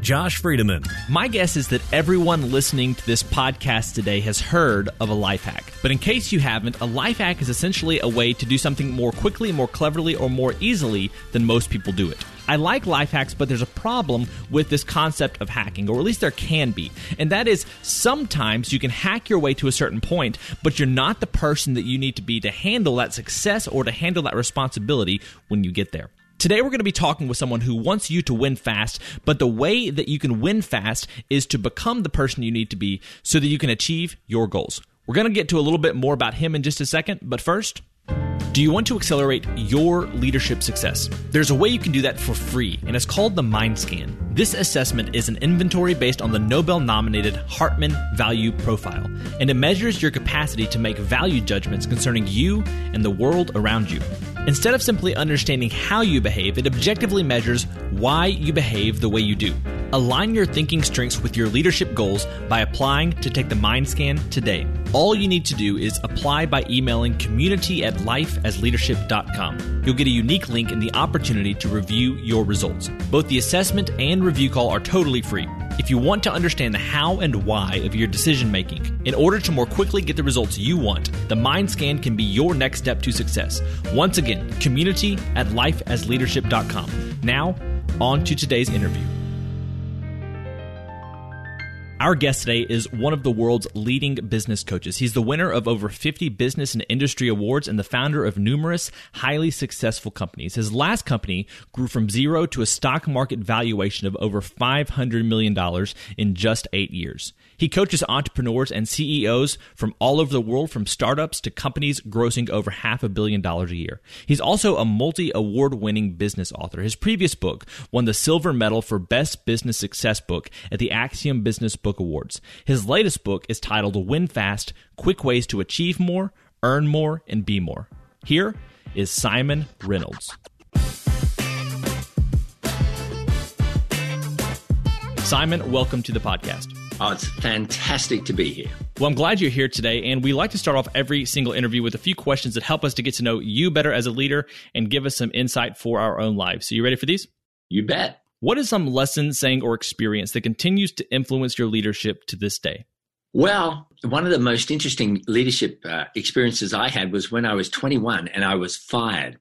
Josh Friedeman. My guess is that everyone listening to this podcast today has heard of a life hack. But in case you haven't, a life hack is essentially a way to do something more quickly, more cleverly, or more easily than most people do it. I like life hacks, but there's a problem with this concept of hacking, or at least there can be. And that is sometimes you can hack your way to a certain point, but you're not the person that you need to be to handle that success or to handle that responsibility when you get there. Today, we're going to be talking with someone who wants you to win fast, but the way that you can win fast is to become the person you need to be so that you can achieve your goals. We're going to get to a little bit more about him in just a second, but first, do you want to accelerate your leadership success? There's a way you can do that for free, and it's called the Mind Scan. This assessment is an inventory based on the Nobel nominated Hartman Value Profile, and it measures your capacity to make value judgments concerning you and the world around you. Instead of simply understanding how you behave, it objectively measures why you behave the way you do. Align your thinking strengths with your leadership goals by applying to take the mind scan today. All you need to do is apply by emailing community at lifeasleadership.com. You'll get a unique link and the opportunity to review your results. Both the assessment and review call are totally free. If you want to understand the how and why of your decision making, in order to more quickly get the results you want, the Mind Scan can be your next step to success. Once again, community at lifeasleadership.com. Now, on to today's interview. Our guest today is one of the world's leading business coaches. He's the winner of over 50 business and industry awards and the founder of numerous highly successful companies. His last company grew from zero to a stock market valuation of over $500 million in just eight years. He coaches entrepreneurs and CEOs from all over the world, from startups to companies grossing over half a billion dollars a year. He's also a multi award winning business author. His previous book won the silver medal for Best Business Success Book at the Axiom Business Book Awards. His latest book is titled Win Fast Quick Ways to Achieve More, Earn More, and Be More. Here is Simon Reynolds. Simon, welcome to the podcast. Oh, it's fantastic to be here. Well, I'm glad you're here today. And we like to start off every single interview with a few questions that help us to get to know you better as a leader and give us some insight for our own lives. So, you ready for these? You bet. What is some lesson, saying, or experience that continues to influence your leadership to this day? Well, one of the most interesting leadership uh, experiences I had was when I was 21 and I was fired.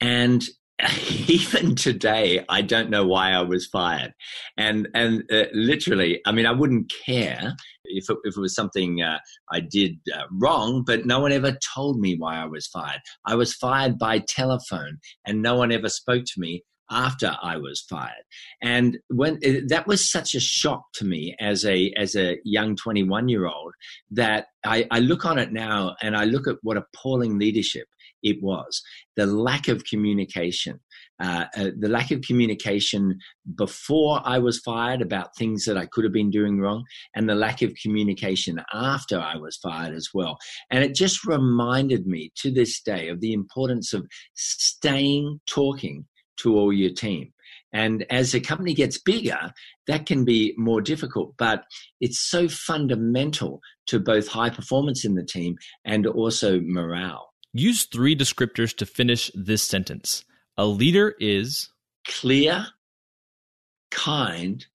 And even today, I don't know why I was fired, and and uh, literally, I mean, I wouldn't care if it, if it was something uh, I did uh, wrong, but no one ever told me why I was fired. I was fired by telephone, and no one ever spoke to me after I was fired. And when uh, that was such a shock to me as a as a young 21 year old that I, I look on it now and I look at what appalling leadership it was. The lack of communication, uh, uh, the lack of communication before I was fired about things that I could have been doing wrong, and the lack of communication after I was fired as well. And it just reminded me to this day of the importance of staying talking to all your team. And as a company gets bigger, that can be more difficult, but it's so fundamental to both high performance in the team and also morale. Use three descriptors to finish this sentence. A leader is clear, kind,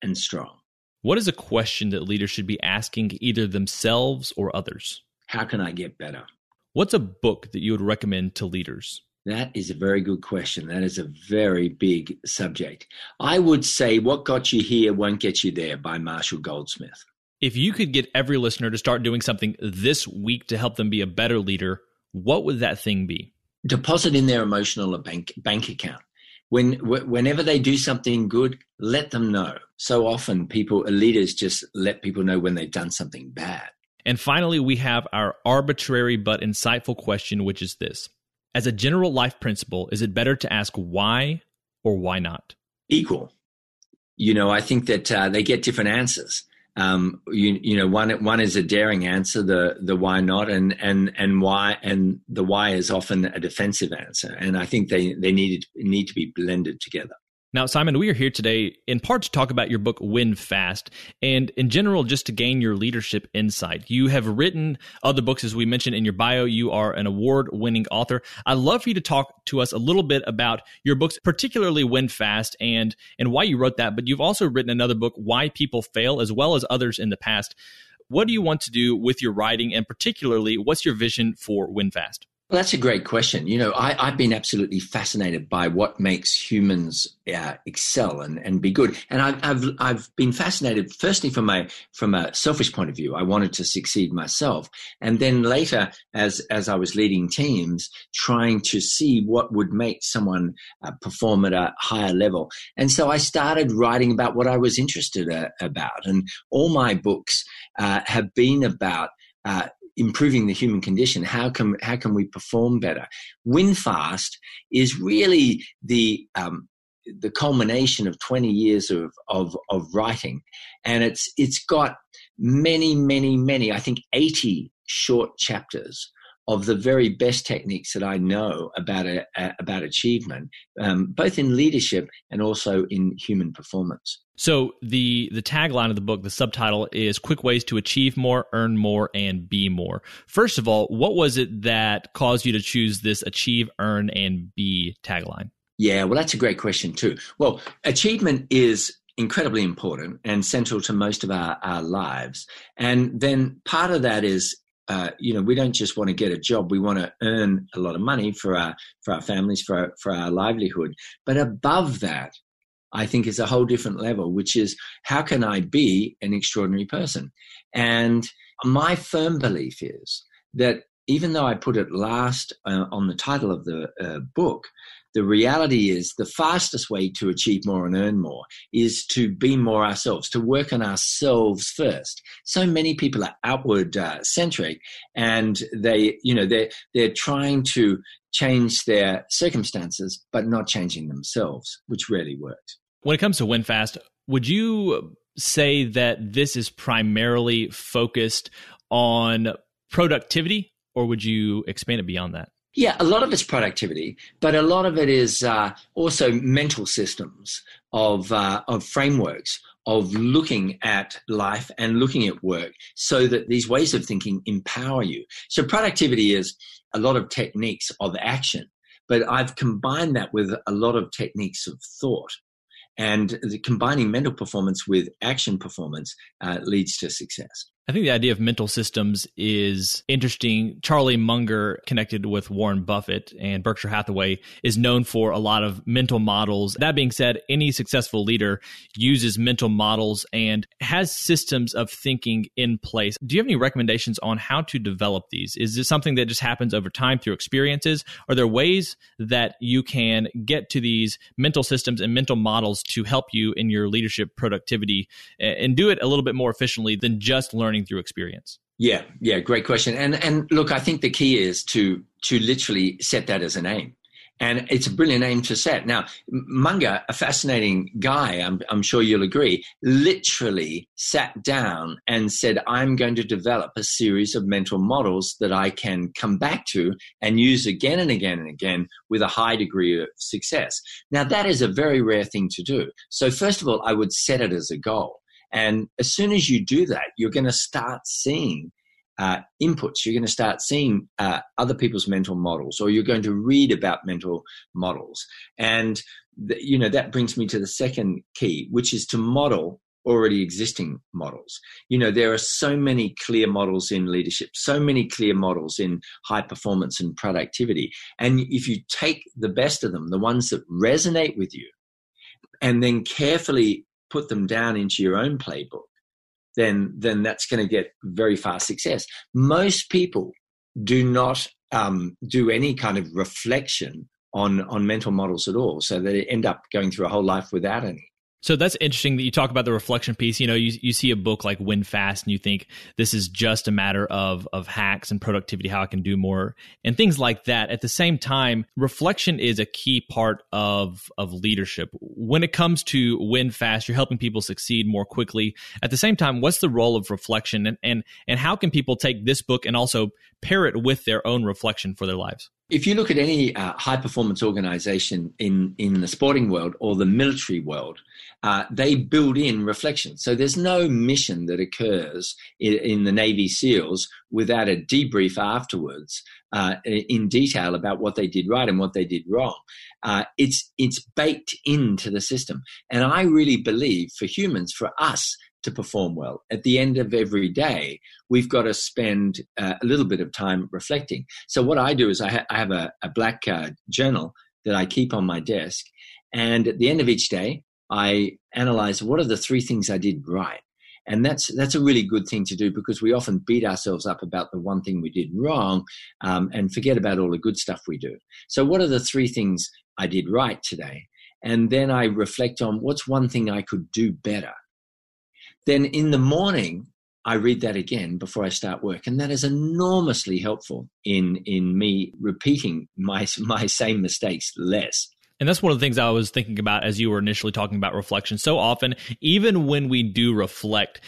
and strong. What is a question that leaders should be asking either themselves or others? How can I get better? What's a book that you would recommend to leaders? That is a very good question. That is a very big subject. I would say What Got You Here Won't Get You There by Marshall Goldsmith. If you could get every listener to start doing something this week to help them be a better leader, what would that thing be? Deposit in their emotional bank bank account. when whenever they do something good, let them know. So often, people leaders just let people know when they've done something bad. And finally, we have our arbitrary but insightful question, which is this: As a general life principle, is it better to ask why or why not? Equal. You know, I think that uh, they get different answers um, you, you know one one is a daring answer the the why not and and and why and the why is often a defensive answer and I think they they need need to be blended together. Now, Simon, we are here today in part to talk about your book, Win Fast, and in general, just to gain your leadership insight. You have written other books, as we mentioned in your bio. You are an award winning author. I'd love for you to talk to us a little bit about your books, particularly Win Fast and, and why you wrote that. But you've also written another book, Why People Fail, as well as others in the past. What do you want to do with your writing, and particularly, what's your vision for Win Fast? Well, that's a great question. You know, I, have been absolutely fascinated by what makes humans uh, excel and, and be good. And I've, I've, I've been fascinated, firstly, from a, from a selfish point of view. I wanted to succeed myself. And then later, as, as I was leading teams, trying to see what would make someone uh, perform at a higher level. And so I started writing about what I was interested uh, about. And all my books uh, have been about uh, improving the human condition. How can how can we perform better? Winfast is really the um, the culmination of 20 years of, of, of writing, and it's it's got many many many I think 80 short chapters of the very best techniques that I know about a, a, about achievement, um, both in leadership and also in human performance. So the the tagline of the book, the subtitle is "Quick Ways to Achieve More, Earn More, and Be More." First of all, what was it that caused you to choose this "Achieve, Earn, and Be" tagline? Yeah, well, that's a great question too. Well, achievement is incredibly important and central to most of our, our lives. And then part of that is uh, you know, we don't just want to get a job. We want to earn a lot of money for our for our families, for our, for our livelihood. But above that, I think is a whole different level, which is how can I be an extraordinary person? And my firm belief is that even though I put it last uh, on the title of the uh, book, the reality is the fastest way to achieve more and earn more is to be more ourselves, to work on ourselves first. So many people are outward uh, centric and they, you know, they're, they're trying to change their circumstances, but not changing themselves, which rarely works. When it comes to WinFast, would you say that this is primarily focused on productivity or would you expand it beyond that? Yeah, a lot of it's productivity, but a lot of it is uh, also mental systems of uh, of frameworks of looking at life and looking at work, so that these ways of thinking empower you. So productivity is a lot of techniques of action, but I've combined that with a lot of techniques of thought. And the combining mental performance with action performance uh, leads to success. I think the idea of mental systems is interesting. Charlie Munger, connected with Warren Buffett and Berkshire Hathaway, is known for a lot of mental models. That being said, any successful leader uses mental models and has systems of thinking in place. Do you have any recommendations on how to develop these? Is this something that just happens over time through experiences? Are there ways that you can get to these mental systems and mental models to help you in your leadership productivity and do it a little bit more efficiently than just learning? Learning through experience? Yeah, yeah, great question. And and look, I think the key is to to literally set that as an aim. And it's a brilliant aim to set. Now, Munger, a fascinating guy, I'm, I'm sure you'll agree, literally sat down and said, I'm going to develop a series of mental models that I can come back to and use again and again and again with a high degree of success. Now, that is a very rare thing to do. So, first of all, I would set it as a goal. And as soon as you do that, you're going to start seeing uh, inputs. You're going to start seeing uh, other people's mental models, or you're going to read about mental models. And you know that brings me to the second key, which is to model already existing models. You know, there are so many clear models in leadership, so many clear models in high performance and productivity. And if you take the best of them, the ones that resonate with you, and then carefully put them down into your own playbook, then then that's going to get very fast success. Most people do not um, do any kind of reflection on on mental models at all, so they end up going through a whole life without any. So that's interesting that you talk about the reflection piece. You know, you, you see a book like Win Fast and you think this is just a matter of of hacks and productivity, how I can do more and things like that. At the same time, reflection is a key part of of leadership. When it comes to Win Fast, you're helping people succeed more quickly. At the same time, what's the role of reflection and and, and how can people take this book and also pair it with their own reflection for their lives? If you look at any uh, high performance organization in, in the sporting world or the military world, uh, they build in reflection. So there's no mission that occurs in, in the Navy SEALs without a debrief afterwards uh, in detail about what they did right and what they did wrong. Uh, it's it's baked into the system, and I really believe for humans, for us, to perform well. At the end of every day, we've got to spend uh, a little bit of time reflecting. So, what I do is I, ha- I have a, a black uh, journal that I keep on my desk. And at the end of each day, I analyze what are the three things I did right. And that's that's a really good thing to do because we often beat ourselves up about the one thing we did wrong um, and forget about all the good stuff we do. So, what are the three things I did right today? And then I reflect on what's one thing I could do better. Then in the morning, I read that again before I start work, and that is enormously helpful in in me repeating my my same mistakes less. And that's one of the things I was thinking about as you were initially talking about reflection. So often, even when we do reflect,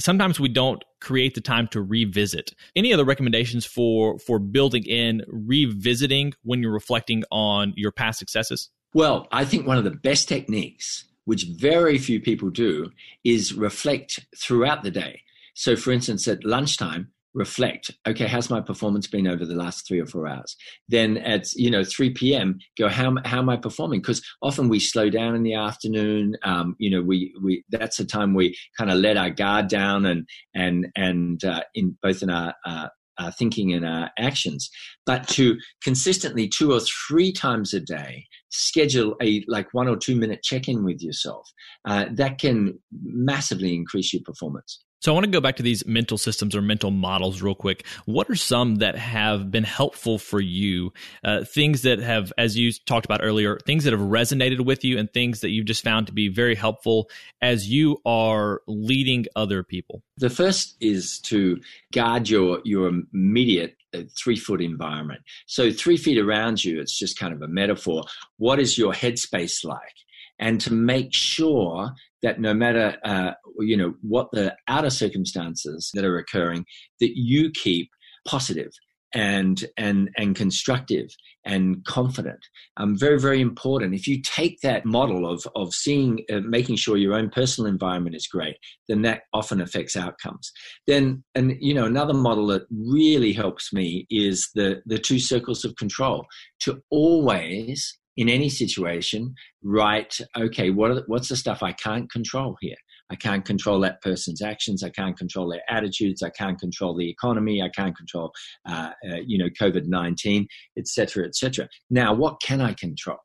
sometimes we don't create the time to revisit. Any other recommendations for for building in revisiting when you're reflecting on your past successes? Well, I think one of the best techniques which very few people do, is reflect throughout the day. So, for instance, at lunchtime, reflect okay how's my performance been over the last three or four hours then at you know 3 p.m go how, how am i performing because often we slow down in the afternoon um, you know we we that's the time we kind of let our guard down and and and uh, in both in our uh, uh, thinking and our actions, but to consistently two or three times a day schedule a like one or two minute check in with yourself. Uh, that can massively increase your performance. So I want to go back to these mental systems or mental models real quick. What are some that have been helpful for you? Uh, things that have, as you talked about earlier, things that have resonated with you and things that you've just found to be very helpful as you are leading other people? The first is to guard your, your immediate uh, three foot environment. So three feet around you, it's just kind of a metaphor. What is your headspace like? and to make sure that no matter uh, you know what the outer circumstances that are occurring, that you keep positive and and and constructive and confident. Um, very very important. If you take that model of of seeing, uh, making sure your own personal environment is great, then that often affects outcomes. Then and you know another model that really helps me is the the two circles of control. To always in any situation, write, okay, what the, what's the stuff I can't control here? I can't control that person's actions. I can't control their attitudes. I can't control the economy. I can't control, uh, uh, you know, COVID nineteen, etc., etc. Now, what can I control?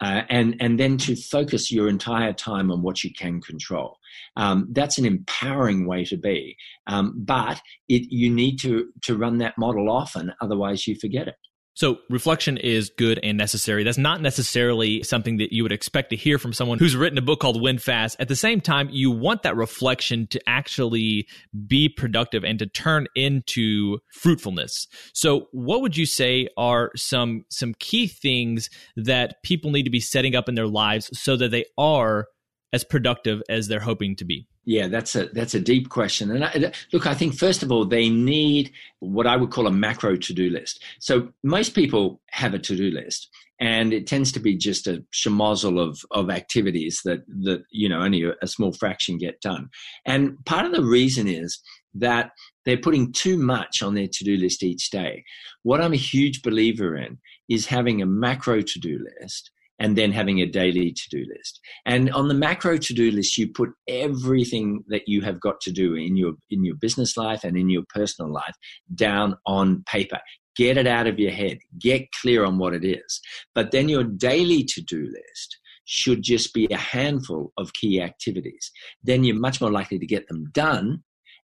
Uh, and and then to focus your entire time on what you can control. Um, that's an empowering way to be. Um, but it, you need to to run that model often, otherwise you forget it. So reflection is good and necessary. That's not necessarily something that you would expect to hear from someone who's written a book called Win Fast. At the same time, you want that reflection to actually be productive and to turn into fruitfulness. So what would you say are some some key things that people need to be setting up in their lives so that they are as productive as they're hoping to be? Yeah, that's a that's a deep question. And I, look, I think first of all, they need what I would call a macro to do list. So most people have a to do list, and it tends to be just a schmozzle of of activities that that you know only a, a small fraction get done. And part of the reason is that they're putting too much on their to do list each day. What I'm a huge believer in is having a macro to do list and then having a daily to do list. And on the macro to do list, you put everything that you have got to do in your, in your business life and in your personal life down on paper. Get it out of your head. Get clear on what it is. But then your daily to do list should just be a handful of key activities. Then you're much more likely to get them done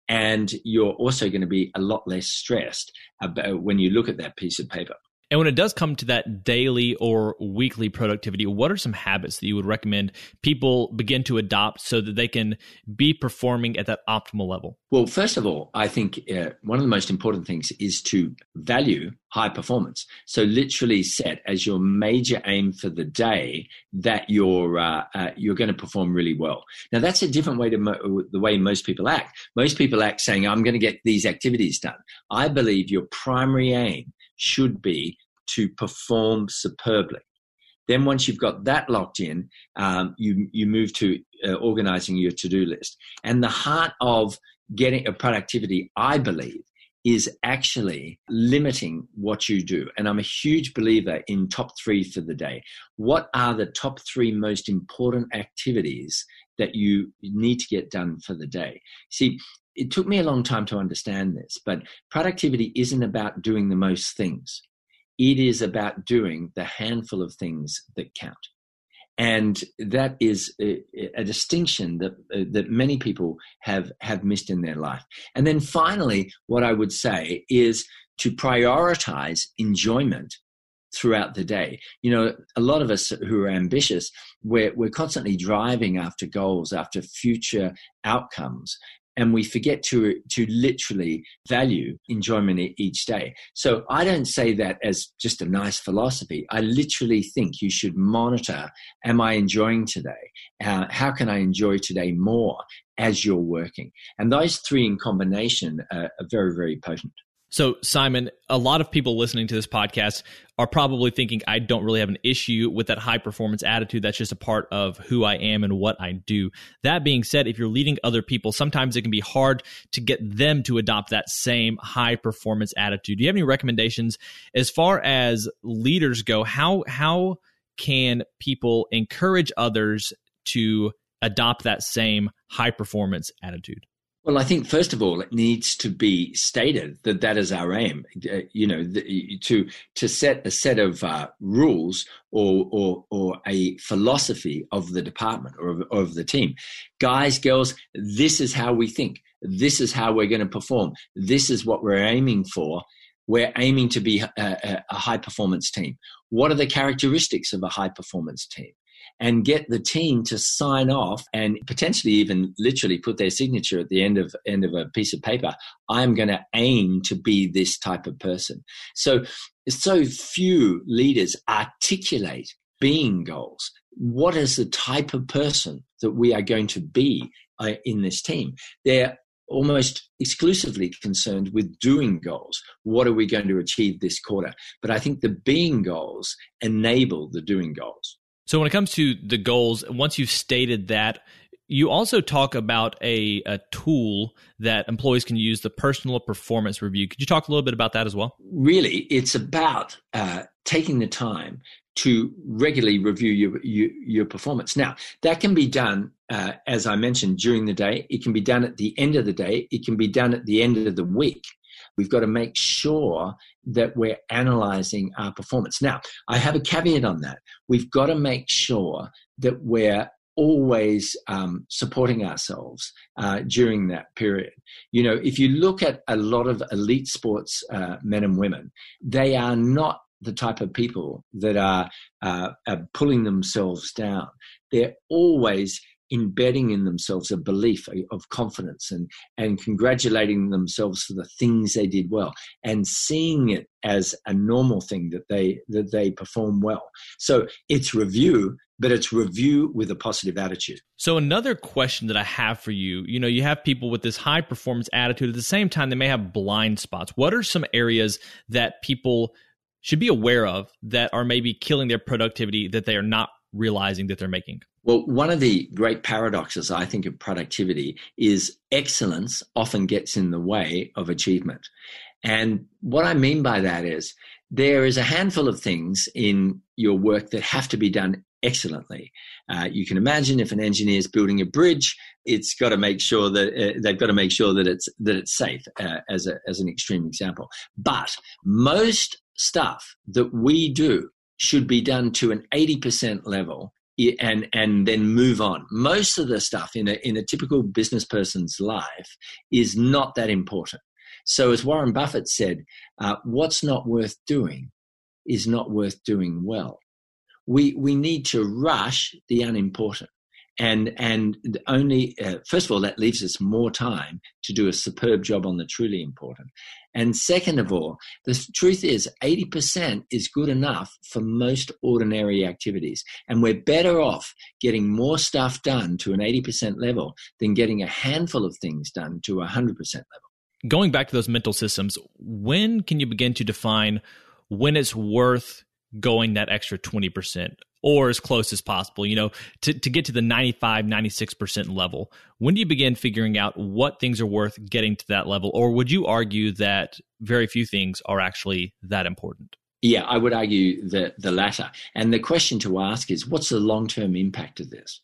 and you're also going to be a lot less stressed about when you look at that piece of paper. And when it does come to that daily or weekly productivity, what are some habits that you would recommend people begin to adopt so that they can be performing at that optimal level? Well, first of all, I think uh, one of the most important things is to value high performance. So, literally set as your major aim for the day that you're uh, uh, you're going to perform really well. Now, that's a different way to mo- the way most people act. Most people act saying, "I'm going to get these activities done." I believe your primary aim should be to perform superbly. Then, once you've got that locked in, um, you you move to uh, organizing your to do list. And the heart of getting a productivity, I believe, is actually limiting what you do. And I'm a huge believer in top three for the day. What are the top three most important activities that you need to get done for the day? See, it took me a long time to understand this, but productivity isn't about doing the most things. It is about doing the handful of things that count. And that is a, a distinction that, uh, that many people have, have missed in their life. And then finally, what I would say is to prioritize enjoyment throughout the day. You know, a lot of us who are ambitious, we're, we're constantly driving after goals, after future outcomes and we forget to to literally value enjoyment each day. So i don't say that as just a nice philosophy. I literally think you should monitor am i enjoying today? Uh, how can i enjoy today more as you're working? And those three in combination are, are very very potent so, Simon, a lot of people listening to this podcast are probably thinking I don't really have an issue with that high performance attitude. That's just a part of who I am and what I do. That being said, if you're leading other people, sometimes it can be hard to get them to adopt that same high performance attitude. Do you have any recommendations as far as leaders go? How how can people encourage others to adopt that same high performance attitude? Well, I think first of all, it needs to be stated that that is our aim. Uh, you know, to to set a set of uh, rules or, or or a philosophy of the department or of, or of the team. Guys, girls, this is how we think. This is how we're going to perform. This is what we're aiming for. We're aiming to be a, a, a high performance team. What are the characteristics of a high performance team? And get the team to sign off and potentially even literally put their signature at the end of end of a piece of paper i'm going to aim to be this type of person so so few leaders articulate being goals what is the type of person that we are going to be uh, in this team they're almost exclusively concerned with doing goals. What are we going to achieve this quarter? But I think the being goals enable the doing goals. So when it comes to the goals, once you've stated that, you also talk about a, a tool that employees can use, the personal performance review. Could you talk a little bit about that as well? Really, it's about uh, taking the time to regularly review your, your, your performance. Now, that can be done, uh, as I mentioned, during the day. It can be done at the end of the day. It can be done at the end of the week. We've got to make sure that we're analyzing our performance. Now, I have a caveat on that. We've got to make sure that we're always um, supporting ourselves uh, during that period. You know, if you look at a lot of elite sports uh, men and women, they are not the type of people that are, uh, are pulling themselves down. They're always embedding in themselves a belief of confidence and, and congratulating themselves for the things they did well and seeing it as a normal thing that they that they perform well. So it's review but it's review with a positive attitude. So another question that i have for you you know you have people with this high performance attitude. At the same time they may have blind spots. What are some areas that people should be aware of that are maybe killing their productivity that they are not realizing that they're making well, one of the great paradoxes, I think, of productivity is excellence often gets in the way of achievement. And what I mean by that is there is a handful of things in your work that have to be done excellently. Uh, you can imagine if an engineer is building a bridge, it's got to make sure that uh, they've got to make sure that it's that it's safe. Uh, as a, as an extreme example, but most stuff that we do should be done to an 80% level and and then move on. Most of the stuff in a in a typical business person's life is not that important. So, as Warren Buffett said, uh, what's not worth doing is not worth doing well. We, we need to rush the unimportant and and only uh, first of all that leaves us more time to do a superb job on the truly important. And second of all the truth is 80% is good enough for most ordinary activities. And we're better off getting more stuff done to an 80% level than getting a handful of things done to a 100% level. Going back to those mental systems when can you begin to define when it's worth going that extra 20% or as close as possible, you know, to, to get to the 95, 96% level. When do you begin figuring out what things are worth getting to that level? Or would you argue that very few things are actually that important? Yeah, I would argue the, the latter. And the question to ask is what's the long term impact of this?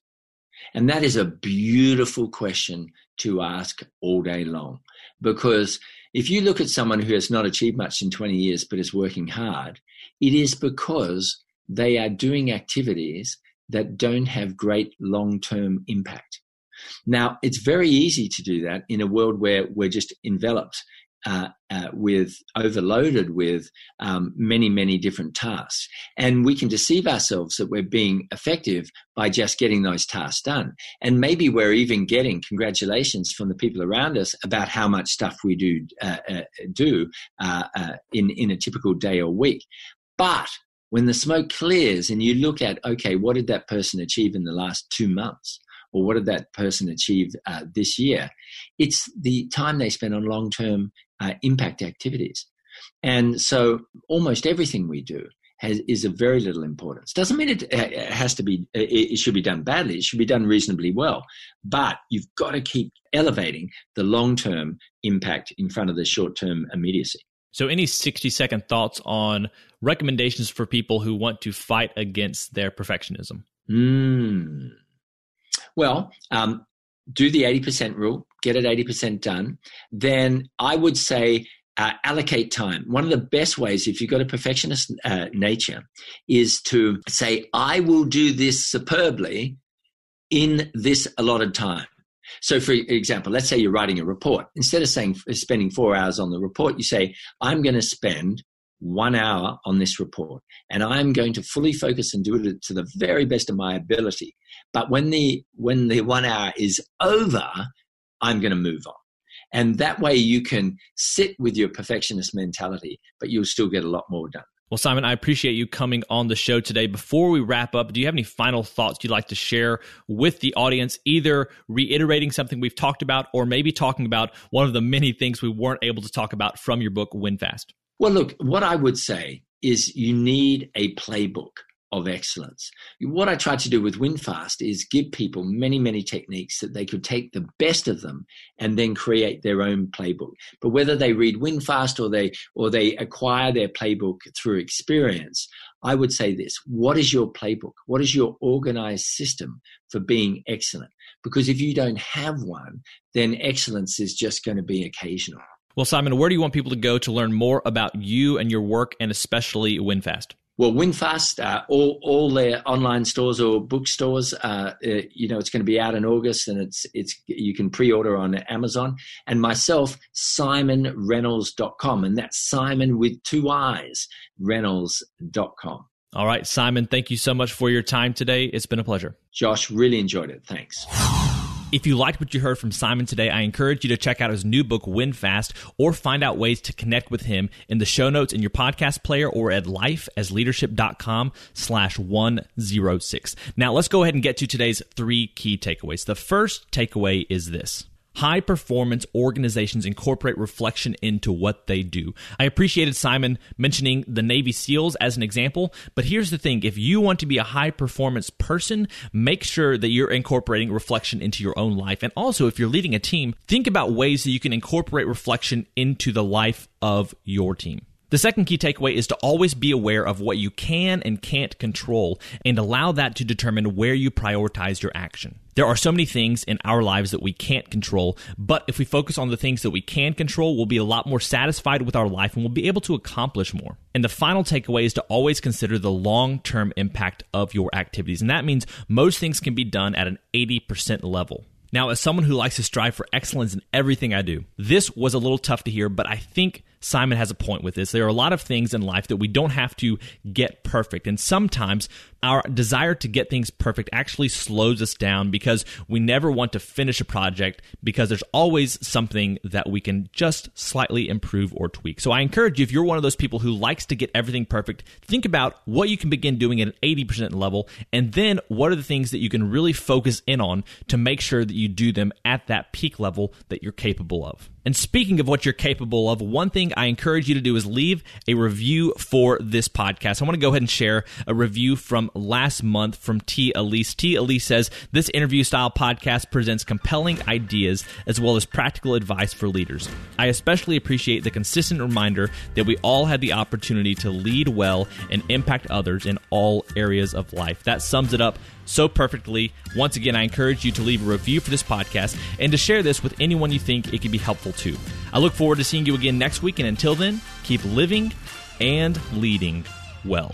And that is a beautiful question to ask all day long. Because if you look at someone who has not achieved much in 20 years but is working hard, it is because they are doing activities that don't have great long term impact. Now, it's very easy to do that in a world where we're just enveloped uh, uh, with overloaded with um, many, many different tasks. And we can deceive ourselves that we're being effective by just getting those tasks done. And maybe we're even getting congratulations from the people around us about how much stuff we do uh, uh do uh, uh, in in a typical day or week. But when the smoke clears and you look at, okay, what did that person achieve in the last two months? Or what did that person achieve uh, this year? It's the time they spend on long term uh, impact activities. And so almost everything we do has, is of very little importance. Doesn't mean it uh, has to be, it should be done badly. It should be done reasonably well. But you've got to keep elevating the long term impact in front of the short term immediacy. So, any 60 second thoughts on recommendations for people who want to fight against their perfectionism? Mm. Well, um, do the 80% rule, get it 80% done. Then I would say uh, allocate time. One of the best ways, if you've got a perfectionist uh, nature, is to say, I will do this superbly in this allotted time. So, for example, let's say you're writing a report. Instead of saying spending four hours on the report, you say, I'm going to spend one hour on this report and I'm going to fully focus and do it to the very best of my ability. But when the, when the one hour is over, I'm going to move on. And that way you can sit with your perfectionist mentality, but you'll still get a lot more done. Well, Simon, I appreciate you coming on the show today. Before we wrap up, do you have any final thoughts you'd like to share with the audience, either reiterating something we've talked about or maybe talking about one of the many things we weren't able to talk about from your book, Win Fast? Well, look, what I would say is you need a playbook of excellence. What I try to do with WinFast is give people many, many techniques that they could take the best of them and then create their own playbook. But whether they read WinFast or they or they acquire their playbook through experience, I would say this: What is your playbook? What is your organized system for being excellent? Because if you don't have one, then excellence is just going to be occasional. Well, Simon, where do you want people to go to learn more about you and your work, and especially WinFast? Well, WinFast, uh, all all their online stores or bookstores, uh, uh, you know, it's going to be out in August, and it's it's you can pre-order on Amazon. And myself, SimonReynolds.com, and that's Simon with two I's, Reynolds.com. All right, Simon, thank you so much for your time today. It's been a pleasure. Josh, really enjoyed it. Thanks. If you liked what you heard from Simon today, I encourage you to check out his new book, Win Fast, or find out ways to connect with him in the show notes in your podcast player or at lifeasleadership.com slash 106. Now let's go ahead and get to today's three key takeaways. The first takeaway is this. High performance organizations incorporate reflection into what they do. I appreciated Simon mentioning the Navy SEALs as an example, but here's the thing if you want to be a high performance person, make sure that you're incorporating reflection into your own life. And also, if you're leading a team, think about ways that you can incorporate reflection into the life of your team. The second key takeaway is to always be aware of what you can and can't control and allow that to determine where you prioritize your action. There are so many things in our lives that we can't control, but if we focus on the things that we can control, we'll be a lot more satisfied with our life and we'll be able to accomplish more. And the final takeaway is to always consider the long term impact of your activities. And that means most things can be done at an 80% level. Now, as someone who likes to strive for excellence in everything I do, this was a little tough to hear, but I think Simon has a point with this. There are a lot of things in life that we don't have to get perfect. And sometimes our desire to get things perfect actually slows us down because we never want to finish a project because there's always something that we can just slightly improve or tweak. So I encourage you, if you're one of those people who likes to get everything perfect, think about what you can begin doing at an 80% level and then what are the things that you can really focus in on to make sure that you do them at that peak level that you're capable of. And speaking of what you're capable of, one thing I encourage you to do is leave a review for this podcast. I want to go ahead and share a review from last month from T. Elise. T. Elise says this interview style podcast presents compelling ideas as well as practical advice for leaders. I especially appreciate the consistent reminder that we all have the opportunity to lead well and impact others in all areas of life. That sums it up so perfectly. Once again, I encourage you to leave a review for this podcast and to share this with anyone you think it could be helpful to. I look forward to seeing you again next week, and until then, keep living and leading well.